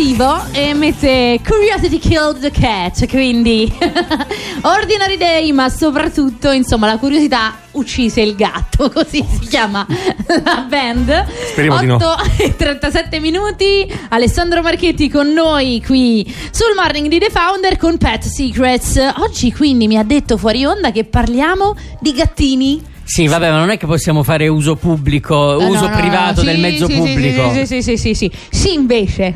cattivo e mette Curiosity Killed the Cat, quindi Ordinary Day, ma soprattutto, insomma, la curiosità uccise il gatto, così si chiama la band. Speriamo 8 di no. e 37 minuti, Alessandro Marchetti con noi qui sul Morning di The Founder con Pet Secrets. Oggi quindi mi ha detto fuori onda che parliamo di gattini. Sì, vabbè, ma non è che possiamo fare uso pubblico, Eh, uso no, no, privato no, del sì, mezzo sì, sì, pubblico. Sì, sì, sì, sì, sì, sì, invece.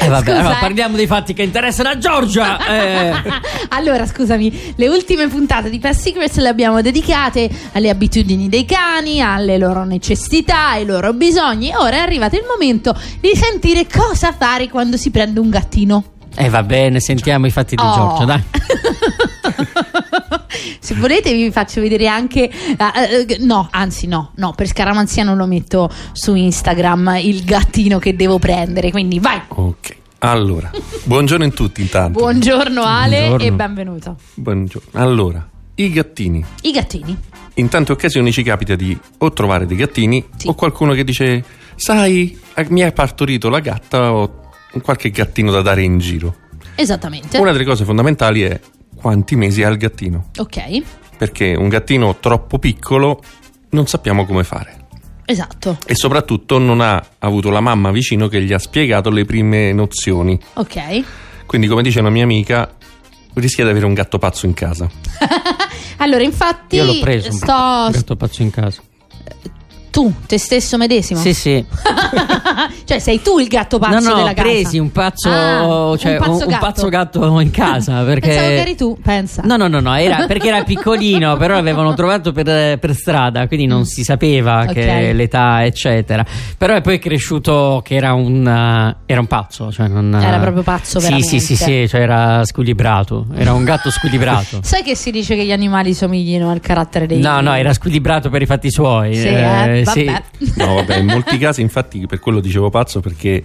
Eh, vabbè, allora eh. parliamo dei fatti che interessano a Giorgia. eh. allora, scusami, le ultime puntate di Pest Secrets le abbiamo dedicate alle abitudini dei cani, alle loro necessità, ai loro bisogni. Ora è arrivato il momento di sentire cosa fare quando si prende un gattino. Eh, va bene, sentiamo i fatti di Oh. Giorgia, dai. Se volete vi faccio vedere anche ah, eh, no, anzi no, no, per scaramanzia non lo metto su Instagram il gattino che devo prendere, quindi vai. Ok. Allora, buongiorno a tutti intanto. Buongiorno Ale Buongiorno. e benvenuto. Buongiorno. Allora, i gattini. I gattini. In tante occasioni ci capita di o trovare dei gattini Sì. o qualcuno che dice sai, eh, mi hai partorito la gatta o qualche gattino da dare in giro. Esattamente. Una delle cose fondamentali è quanti mesi ha il gattino. Ok, Perché un gattino troppo piccolo non sappiamo come fare. esatto. E soprattutto non ha avuto la mamma vicino che gli ha spiegato le prime nozioni. Ok. Quindi, come dice una mia amica, rischia di avere un gatto pazzo in casa. Allora, infatti, Io l'ho preso un sto gatto pazzo in casa. Tu, te stesso medesimo. Sì, sì. cioè, sei tu il gatto pazzo No, no, della casa. presi un pazzo, Ah, cioè, un pazzo un gatto. pazzo gatto in casa. Perché... Pensavo che eri tu, pensa. No, no, no, no, era perché era piccolino, però l'avevano trovato per, per strada, quindi non si sapeva Ok. che l'età, eccetera. Però è poi cresciuto che era un, eh, era un pazzo, cioè non, Era proprio pazzo, sì, veramente. Sì, sì, sì, cioè era squilibrato, era un gatto squilibrato. Sai che si dice che gli animali somiglino al carattere dei No, no, era squilibrato per i fatti suoi. Sì, eh? Sì. Vabbè. No, vabbè, in molti casi, infatti, per quello dicevo pazzo, perché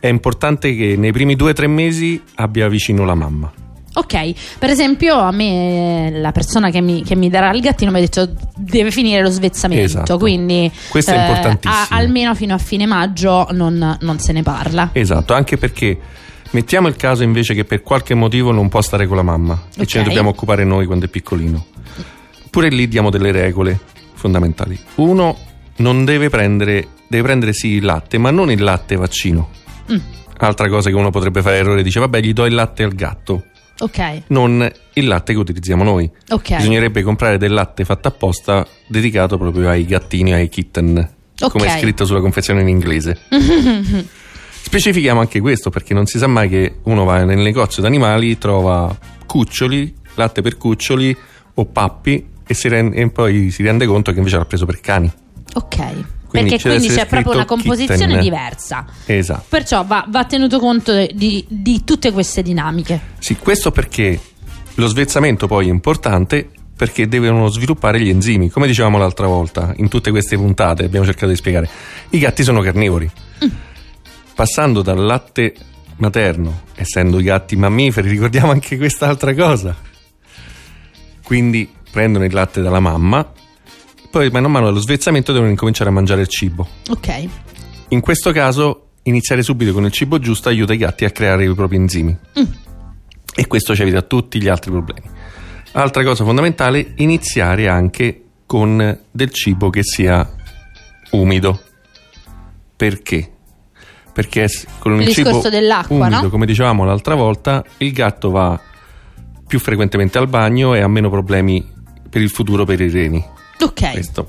è importante che nei primi due o tre mesi abbia vicino la mamma. Ok, per esempio a me eh, la persona che mi, che mi darà il gattino mi ha detto deve finire lo svezzamento, Esatto. quindi Questo è importantissimo. a- almeno fino a fine maggio non, non se ne parla. Esatto, anche perché mettiamo il caso invece che per qualche motivo non può stare con la mamma e ce ne dobbiamo occupare noi quando è piccolino. Pure lì diamo delle regole fondamentali. Uno non deve prendere, deve prendere sì il latte, ma non il latte vaccino. Mm, Altra cosa che uno potrebbe fare errore, dice vabbè gli do il latte al gatto, ok, non il latte che utilizziamo noi. ok. Bisognerebbe comprare del latte fatto apposta dedicato proprio ai gattini, ai kitten, Ok. come è scritto sulla confezione in inglese. Specifichiamo anche questo perché non si sa mai che uno va nel negozio d'animali, trova cuccioli, latte per cuccioli o pappi e, rende- e poi si rende conto che invece l'ha preso per cani. Ok. Quindi Perché quindi c'è proprio una composizione kitten. diversa. Esatto. Perciò va, va tenuto conto di, di tutte queste dinamiche. Sì, questo perché lo svezzamento poi è importante perché devono sviluppare gli enzimi. Come dicevamo l'altra volta, in tutte queste puntate abbiamo cercato di spiegare, i gatti sono carnivori. Passando dal latte materno, essendo i gatti mammiferi, ricordiamo anche quest'altra cosa. Quindi prendono il latte dalla mamma, poi mano a mano dallo svezzamento devono incominciare a mangiare il cibo. Ok, In questo caso, iniziare subito con il cibo giusto aiuta i gatti a creare i propri enzimi. E questo ci evita tutti gli altri problemi. Altra cosa fondamentale, iniziare anche con del cibo che sia umido. Perché? Perché con il, cibo dell'acqua, umido, no? come dicevamo l'altra volta, il gatto va più frequentemente al bagno e ha meno problemi per il futuro per i reni. Ok. Questo.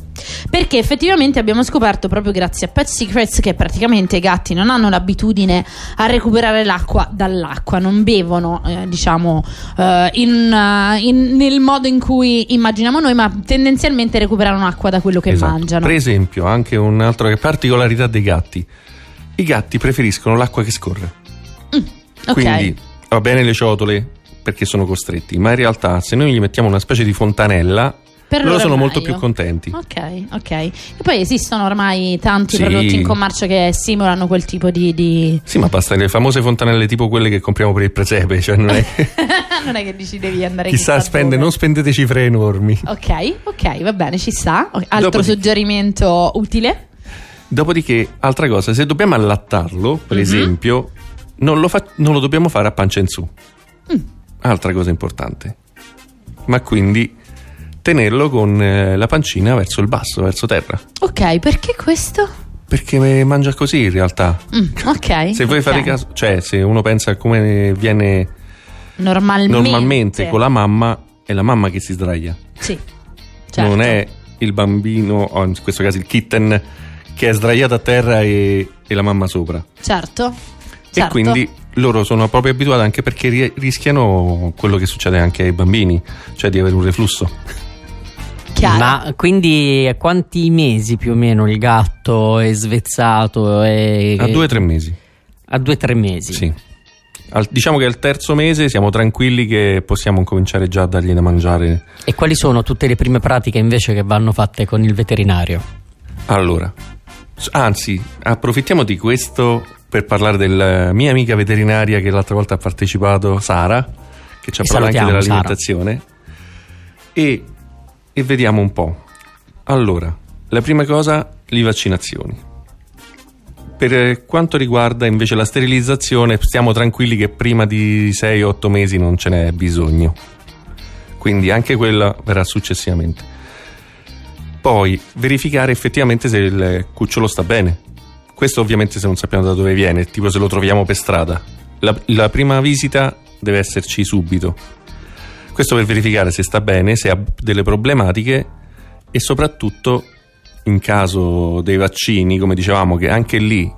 Perché effettivamente abbiamo scoperto proprio grazie a Pet Secrets che praticamente i gatti non hanno l'abitudine a recuperare l'acqua dall'acqua, non bevono, eh, diciamo, eh, in, eh, in- nel modo in cui immaginiamo noi, ma tendenzialmente recuperano acqua da quello che Esatto. mangiano. Per esempio, anche un'altra particolarità dei gatti. I gatti preferiscono l'acqua che scorre. ok, Quindi va bene le ciotole perché sono costretti, ma in realtà se noi gli mettiamo una specie di fontanella, Per loro loro sono molto più contenti. Ok, ok. E poi esistono ormai tanti Sì. prodotti in commercio che simulano quel tipo di. di- Sì, ma basta le famose fontanelle tipo quelle che compriamo per il presepe, cioè non è non è che dici devi andare chissà spende, dove. non spendete cifre enormi. Ok, ok, va bene, ci sta. Altro Dopodiché- suggerimento utile? Dopodiché, altra cosa, se dobbiamo allattarlo, per Mhm. esempio, non lo, fa- non lo dobbiamo fare a pancia in su. Mm. Altra cosa importante. Ma quindi tenerlo con eh, la pancina verso il basso, verso terra. Ok, perché questo? Perché mangia così in realtà. Mm, ok. Se voi ok. fate caso, cioè se uno pensa a come viene Normalmente. normalmente con la mamma, è la mamma che si sdraia. Sì. Certo. Non è il bambino, o in questo caso il kitten, che è sdraiato a terra e, e la mamma sopra. Certo. E certo. quindi loro sono proprio abituati anche perché ri- rischiano quello che succede anche ai bambini, cioè di avere un reflusso. Chiaro. Ma quindi a quanti mesi più o meno il gatto è svezzato? E... A due o tre mesi. A due o tre mesi. Sì. Al- diciamo che al terzo mese siamo tranquilli che possiamo cominciare già a dargli da mangiare. E quali sono tutte le prime pratiche invece che vanno fatte con il veterinario? Allora, anzi, approfittiamo di questo per parlare della mia amica veterinaria che l'altra volta ha partecipato, Sara, che ci ha E parlato anche dell'alimentazione. E, e vediamo un po'. Allora, la prima cosa, le vaccinazioni. Per quanto riguarda invece la sterilizzazione, stiamo tranquilli che prima di 6-8 mesi non ce n'è bisogno. Quindi anche quella verrà successivamente. Poi verificare effettivamente se il cucciolo sta bene. Questo ovviamente se non sappiamo da dove viene, tipo se lo troviamo per strada. La, la prima visita deve esserci subito. Questo per verificare se sta bene, se ha delle problematiche e soprattutto in caso dei vaccini, come dicevamo, che anche lì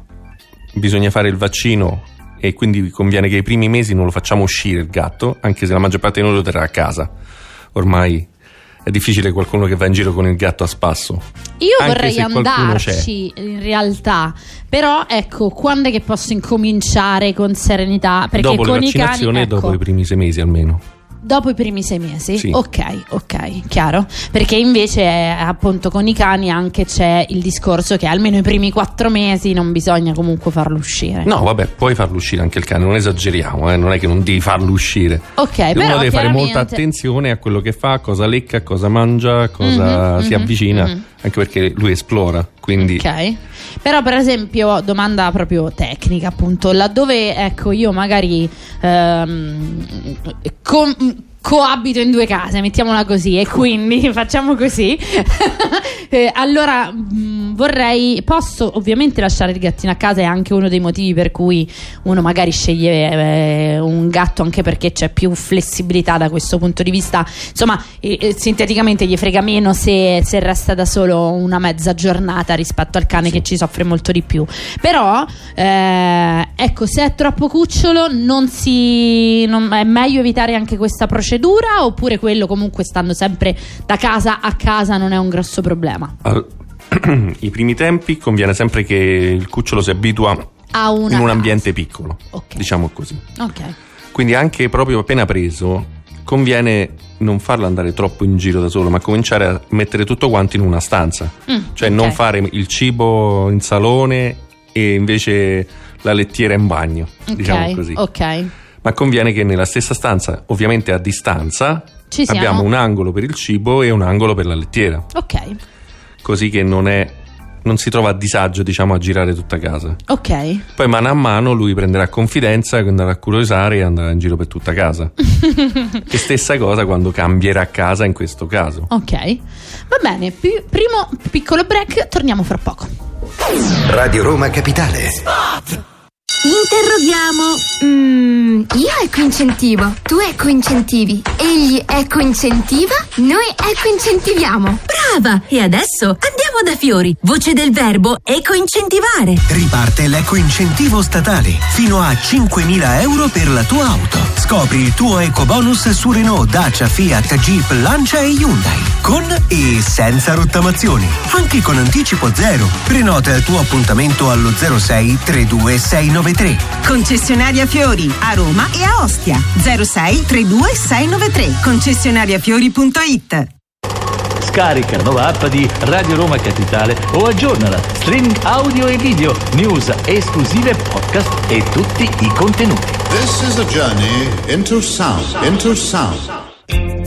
bisogna fare il vaccino e quindi conviene che i primi mesi non lo facciamo uscire il gatto, anche se la maggior parte di noi lo terrà a casa. Ormai è difficile qualcuno che va in giro con il gatto a spasso. Io Anche vorrei andarci in realtà, però ecco, quando è che posso incominciare con serenità? Perché dopo con le i cani, vaccinazioni e ecco, dopo i primi sei mesi almeno. Dopo i primi sei mesi? Sì. Ok, ok, chiaro. Perché invece eh, appunto con i cani anche c'è il discorso che almeno i primi quattro mesi non bisogna comunque farlo uscire. No, vabbè, puoi farlo uscire anche il cane, non esageriamo, eh, non è che non devi farlo uscire. Ok, Uno però deve fare molta attenzione a quello che fa, cosa lecca, cosa mangia, cosa Mhm, si mhm, avvicina, mhm. anche perché lui esplora, quindi Ok, però per esempio domanda proprio tecnica appunto, laddove ecco io magari ehm, com- coabito in due case, mettiamola così e quindi facciamo così, Eh, allora mh, vorrei, posso ovviamente lasciare il gattino a casa è anche uno dei motivi per cui uno magari sceglie eh, un gatto anche perché c'è più flessibilità da questo punto di vista, insomma eh, eh, sinteticamente gli frega meno se, se resta da solo una mezza giornata rispetto al cane che ci soffre molto di più. Però, eh, ecco, se è troppo cucciolo, non si, non- è meglio evitare anche questa procedura oppure quello comunque stando sempre da casa a casa non è un grosso problema. al- i primi tempi conviene sempre che il cucciolo si abitua A in un casa. ambiente piccolo, Ok. diciamo così. Ok. Quindi anche proprio appena preso conviene non farlo andare troppo in giro da solo, ma cominciare a mettere tutto quanto in una stanza. Mm, Cioè ok. non fare il cibo in salone e invece la lettiera in bagno, diciamo così. ok. Ma conviene che nella stessa stanza, ovviamente a distanza, Ci siamo. abbiamo un angolo per il cibo e un angolo per la lettiera, Ok. così che non è non si trova a disagio, diciamo, a girare tutta casa. Ok. Poi mano a mano lui prenderà confidenza, andrà a curiosare e andrà in giro per tutta casa. e stessa cosa quando cambierà casa in questo caso. Ok. Va bene, pi- primo piccolo break, torniamo fra poco. Radio Roma Capitale. Interroghiamo. Mm, io eco-incentivo, tu eco-incentivi, egli eco-incentiva, noi eco-incentiviamo. Brava! E adesso andiamo da Fiori, voce del verbo eco-incentivare. Riparte l'eco-incentivo statale fino a 5.000 euro per la tua auto. Scopri il tuo eco-bonus su Renault, Dacia, Fiat, Jeep, Lancia e Hyundai. Con e senza rottamazioni. Anche con anticipo zero. Prenota il tuo appuntamento allo 06 32 693. Concessionaria Fiori a Roma e a Ostia 06 32 693 concessionariafiori.it Scarica la nuova app di Radio Roma Capitale o aggiornala. Streaming audio e video, news esclusive, podcast e tutti i contenuti. This is a journey into sound, into sound.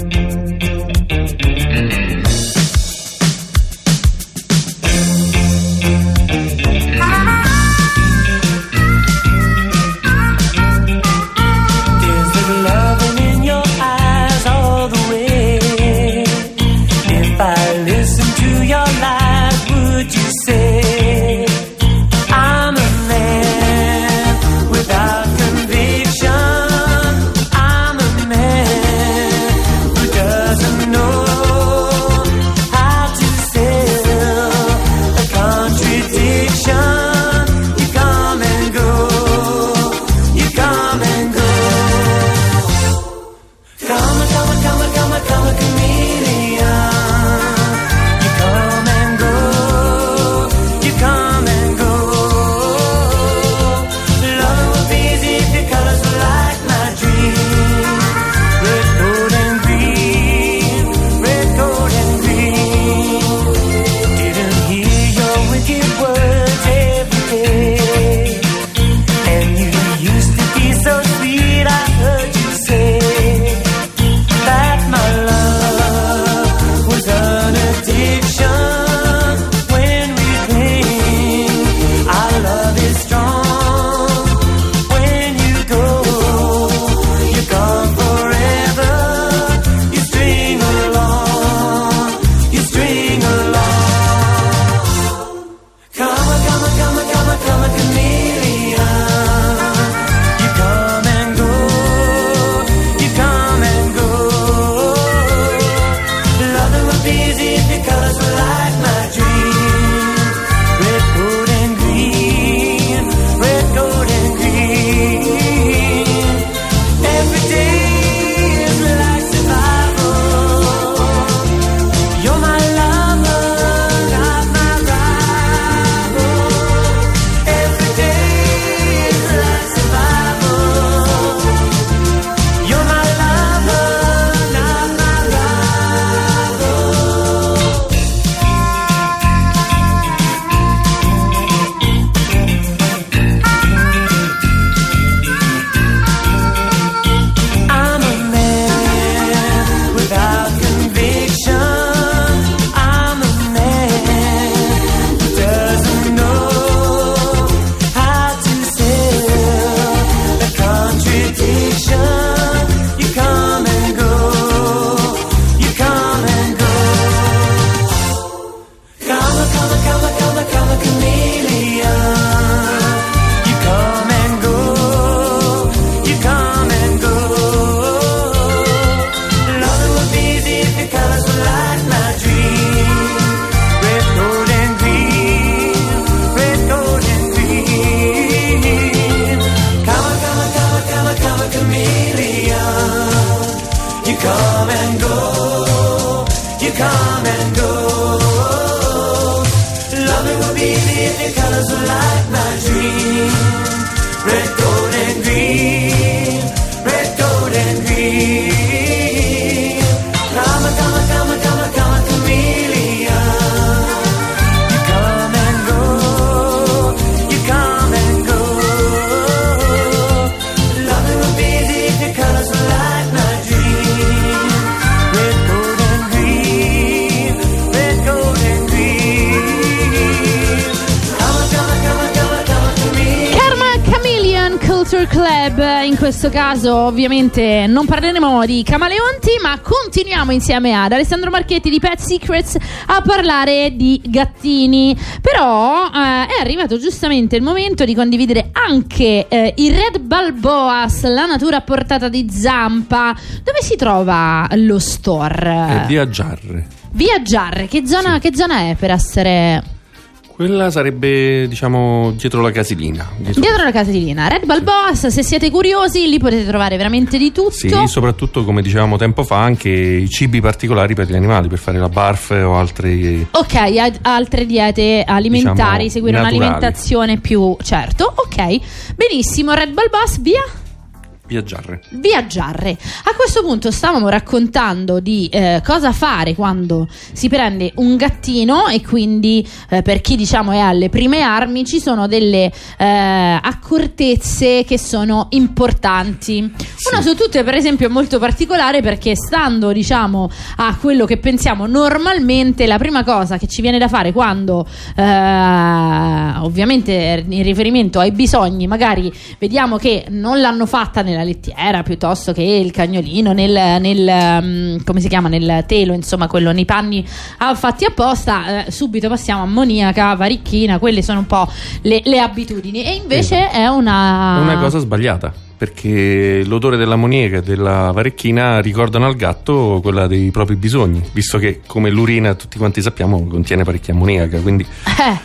Questo caso ovviamente non parleremo di camaleonti, ma continuiamo insieme ad Alessandro Marchetti di Pet Secrets a parlare di gattini. Però eh, è arrivato giustamente il momento di condividere anche eh, il Red Balboas, la natura a portata di zampa. Dove si trova lo store? E via Giarre. Via Giarre, che zona, che zona è per essere Quella sarebbe, diciamo, dietro la casilina. Dietro- dietro la casa di Lina? Red Balboas, se siete curiosi, lì potete trovare veramente di tutto. Sì, soprattutto come dicevamo tempo fa, anche i cibi particolari per gli animali, per fare la barf o altri. Ok, ad- altre diete alimentari, Diciamo, seguire un'alimentazione più certo. Ok, benissimo. Red Bull Bus, via. Via Giarre. Via Giarre. A questo punto stavamo raccontando di eh, cosa fare quando si prende un gattino e quindi eh, per chi diciamo è alle prime armi ci sono delle eh, accortezze che sono importanti. Una su tutte per esempio è molto particolare perché stando diciamo a quello che pensiamo normalmente la prima cosa che ci viene da fare quando eh, ovviamente in riferimento ai bisogni magari vediamo che non l'hanno fatta nella lettiera piuttosto che il cagnolino nel, nel, mm, come si chiama nel telo insomma quello nei panni ah, fatti apposta eh, subito passiamo a ammoniaca varicchina quelle sono un po' le, le abitudini e invece è una Una cosa sbagliata. Perché l'odore dell'ammoniaca e della varecchina ricordano al gatto quella dei propri bisogni, visto che come l'urina tutti quanti sappiamo contiene parecchia ammoniaca, quindi Eh,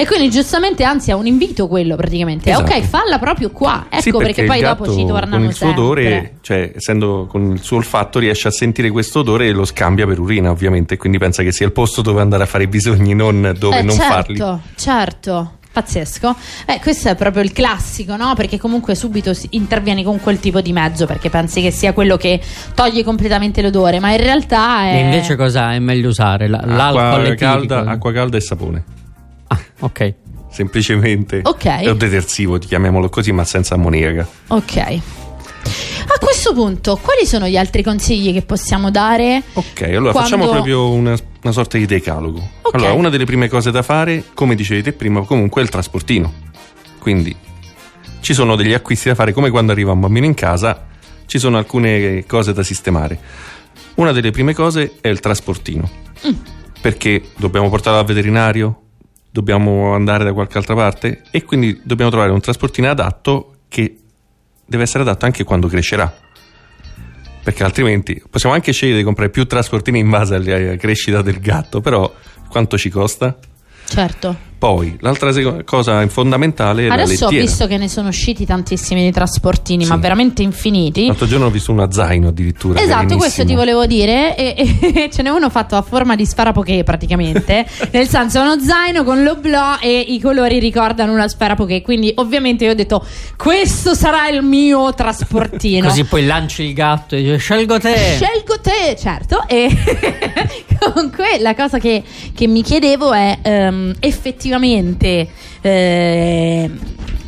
E quindi giustamente, anzi, è un invito quello praticamente. Esatto. Ok, falla proprio qua. Ecco Sì, perché, il poi dopo ci tornano con il suo sempre. odore, cioè essendo con il suo olfatto riesce a sentire questo odore e lo scambia per urina, ovviamente, quindi pensa che sia il posto dove andare a fare i bisogni, non dove Eh, non certo, farli. Certo. Pazzesco. Eh, questo è proprio il classico, no? Perché comunque subito intervieni con quel tipo di mezzo perché pensi che sia quello che toglie completamente l'odore, ma in realtà è E invece cosa è meglio usare? La- l'alcol Acqua etilico? calda, acqua calda e sapone. Ok. semplicemente. Ok. È un detersivo, chiamiamolo così, ma senza ammoniaca. Ok. A questo punto, quali sono gli altri consigli che possiamo dare? Ok, allora Quando- facciamo proprio una, una sorta di decalogo. Ok. Allora, una delle prime cose da fare, come dicevi te prima, comunque è il trasportino. Quindi ci sono degli acquisti da fare, come quando arriva un bambino in casa, ci sono alcune cose da sistemare. Una delle prime cose è il trasportino. Mm. Perché dobbiamo portarlo al veterinario, dobbiamo andare da qualche altra parte e quindi dobbiamo trovare un trasportino adatto che deve essere adatto anche quando crescerà. Perché altrimenti possiamo anche scegliere di comprare più trasportini in base alla crescita del gatto, però quanto ci costa? Certo. Poi, l'altra cosa fondamentale è la Adesso ho lettiera. visto che ne sono usciti tantissimi di trasportini, ma Sì. veramente infiniti. L'altro giorno ho visto una zaino addirittura. Esatto, questo ti volevo dire. E, e ce n'è uno fatto a forma di sfera poké praticamente. nel senso, è uno zaino con l'oblò e i colori ricordano una sfera poké. Quindi, ovviamente, io ho detto: Questo sarà il mio trasportino. Così poi lanci il gatto e dici scelgo te. Scelgo te, certo. E comunque la cosa che, che mi chiedevo è ehm, effettivamente eh,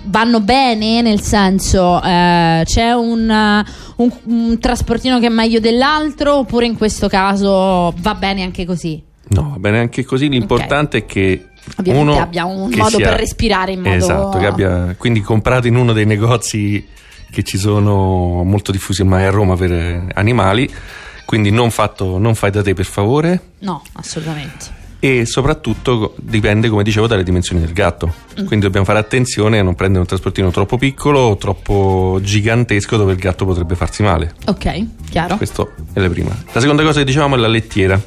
vanno bene, nel senso eh, c'è un, un- un trasportino che è meglio dell'altro oppure in questo caso va bene anche così? No, va bene anche così. L'importante è che Ovviamente uno abbia un modo sia- per respirare in modo... Esatto, che abbia quindi comprato in uno dei negozi che ci sono molto diffusi ormai a Roma per animali. Quindi non, fatto, non fai da te per favore. No, assolutamente. E soprattutto dipende, come dicevo, dalle dimensioni del gatto. Mm. Quindi dobbiamo fare attenzione a non prendere un trasportino troppo piccolo o troppo gigantesco dove il gatto potrebbe farsi male. Ok, chiaro. Questo è la prima. La seconda cosa che dicevamo è la lettiera.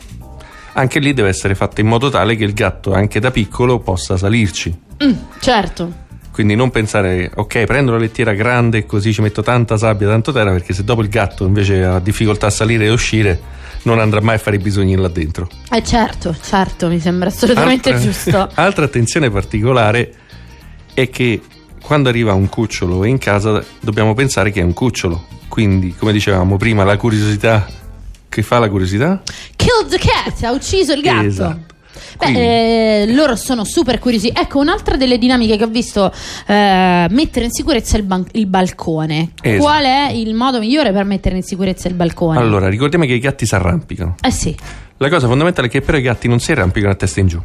Anche lì deve essere fatta in modo tale che il gatto, anche da piccolo, possa salirci. Mm, certo. Quindi non pensare, ok, prendo la lettiera grande e così ci metto tanta sabbia, tanto terra, perché se dopo il gatto invece ha difficoltà a salire e uscire, non andrà mai a fare i bisogni là dentro. Eh certo, certo, mi sembra assolutamente Altra- giusto. Altra attenzione particolare è che quando arriva un cucciolo in casa dobbiamo pensare che è un cucciolo. Quindi, come dicevamo prima, la curiosità. Che fa la curiosità? Killed the cat, ha ucciso il gatto. Esatto. Beh, eh, loro sono super curiosi. Ecco, un'altra delle dinamiche che ho visto eh, mettere in sicurezza il, ban- il balcone. Esatto. Qual è il modo migliore per mettere in sicurezza il balcone? Allora, ricordiamo che i gatti si arrampicano. Eh sì, La cosa fondamentale è che però i gatti non si arrampicano a testa in giù.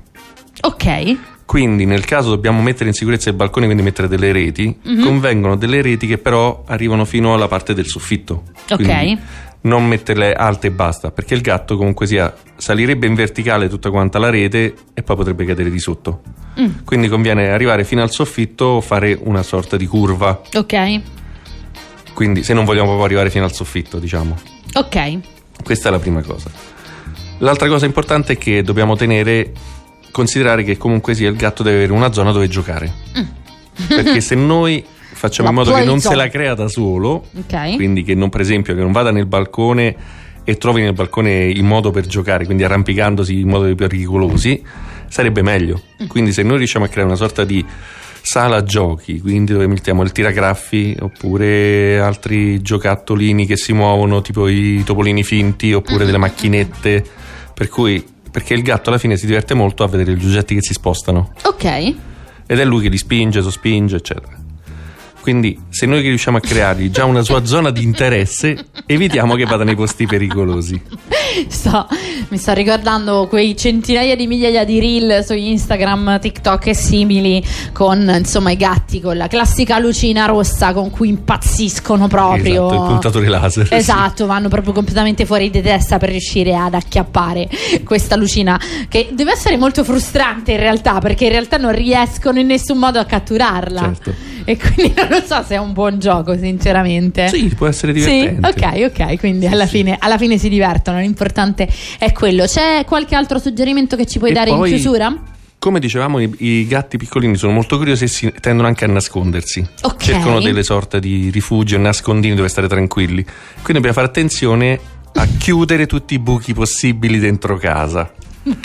ok. Quindi, nel caso dobbiamo mettere in sicurezza il balcone, quindi mettere delle reti, Mhm. convengono delle reti che però arrivano fino alla parte del soffitto. Ok. Quindi non metterle alte e basta, perché il gatto comunque sia salirebbe in verticale tutta quanta la rete e poi potrebbe cadere di sotto. Mm, Quindi conviene arrivare fino al soffitto o fare una sorta di curva. ok, Quindi se non vogliamo proprio arrivare fino al soffitto, diciamo. ok. Questa è la prima cosa. L'altra cosa importante è che dobbiamo tenere, considerare che comunque sia il gatto deve avere una zona dove giocare. Perché se noi facciamo La in modo che non se zone. la crea da solo, Ok. quindi che non, per esempio, che non vada nel balcone e trovi nel balcone il modo per giocare, quindi arrampicandosi in modo pericolosi, sarebbe meglio. Quindi se noi riusciamo a creare una sorta di sala giochi, quindi dove mettiamo il tiragraffi oppure altri giocattolini che si muovono, tipo i topolini finti oppure delle macchinette, per cui perché il gatto alla fine si diverte molto a vedere gli oggetti che si spostano Ok. ed è lui che li spinge, sospinge, eccetera. Quindi, se noi riusciamo a creargli già una sua zona di interesse, evitiamo che vada nei posti pericolosi. Sto- mi sto ricordando quei centinaia di migliaia di reel su Instagram, TikTok e simili con insomma i gatti con la classica lucina rossa con cui impazziscono proprio. Esatto, il puntatore laser. sì. Esatto, vanno proprio completamente fuori di testa per riuscire ad acchiappare questa lucina che deve essere molto frustrante in realtà perché in realtà non riescono in nessun modo a catturarla. Certo. E quindi non lo so se è un buon gioco, sinceramente. Sì, può essere Sì, divertente. ok, ok, quindi alla, Fine, alla fine si divertono, l'importante è quello. C'è qualche altro suggerimento che ci puoi E dare poi- in chiusura? Come dicevamo, i, i gatti piccolini sono molto curiosi e si, tendono anche a nascondersi. Ok. Cercano delle sorte di rifugio, nascondini dove stare tranquilli. Quindi dobbiamo fare attenzione a chiudere tutti i buchi possibili dentro casa.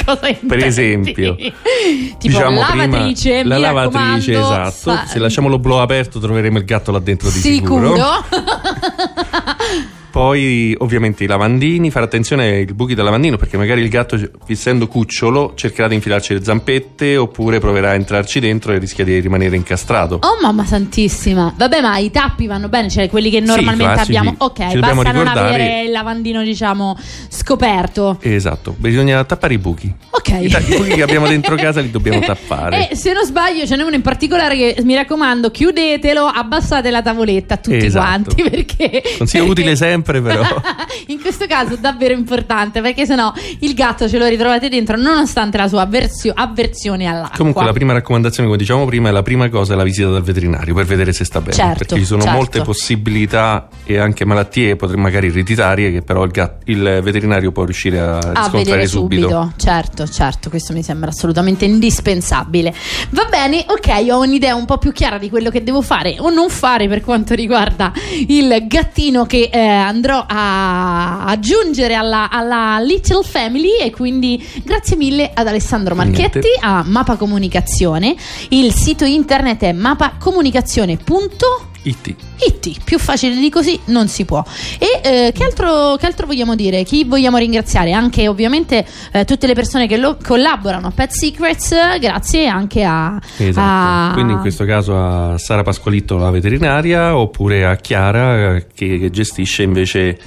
Cosa intendi? esempio, tipo diciamo lavatrice, prima, la lavatrice, esatto. fa- Se lasciamo l'oblò aperto troveremo il gatto là dentro di sicuro. sicuro. Poi ovviamente i lavandini, fare attenzione ai buchi del lavandino perché magari il gatto, essendo cucciolo, cercherà di infilarci le zampette oppure proverà a entrarci dentro e rischia di rimanere incastrato. Oh mamma santissima. Vabbè, ma i tappi vanno bene, cioè quelli che Sì, normalmente classici. abbiamo. Ok, Ci basta non avere il lavandino, diciamo, scoperto. Esatto, bisogna tappare i buchi. Ok. I, ta- i buchi che abbiamo dentro casa li dobbiamo tappare. E se non sbaglio, ce n'è uno in particolare che mi raccomando, chiudetelo, abbassate la tavoletta tutti Esatto. quanti perché Consiglio perché- utile sempre, però. in questo caso davvero importante perché sennò il gatto ce lo ritrovate dentro nonostante la sua avversio- avversione all'acqua. Comunque la prima raccomandazione, come dicevamo prima, è la prima cosa è la visita dal veterinario per vedere se sta bene. Certo, perché ci sono certo. molte possibilità e anche malattie, magari ereditarie, che però il, gat- il veterinario può riuscire a, a riscontrare subito. subito. Certo, certo, questo mi sembra assolutamente indispensabile. Va bene, ok, ho un'idea un po' più chiara di quello che devo fare o non fare per quanto riguarda il gattino che eh, andrò a aggiungere alla, alla Little Family e quindi grazie mille ad Alessandro Marchetti Niente. a Mapa Comunicazione. Il sito internet è mapacomunicazione.it IT. IT, più facile di così non si può. E eh, che, altro, che altro vogliamo dire? Chi vogliamo ringraziare? Anche ovviamente eh, tutte le persone che lo- collaborano a Pet Secrets, grazie anche a... Esatto. a- Quindi in questo caso a Sara Pasqualitto, la veterinaria, oppure a Chiara eh, che gestisce invece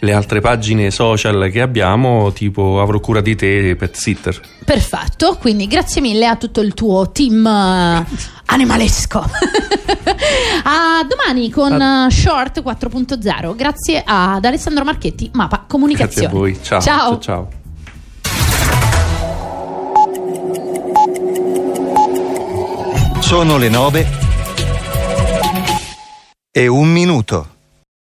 le altre pagine social che abbiamo, tipo Avrò cura di te, Pet Sitter. Perfetto, quindi grazie mille a tutto il tuo team eh, animalesco. a domani con eh, Short 4.0. Grazie ad Alessandro Marchetti, Mapa Comunicazione. Grazie a voi. Ciao. Ciao. ciao. Sono le nove e un minuto.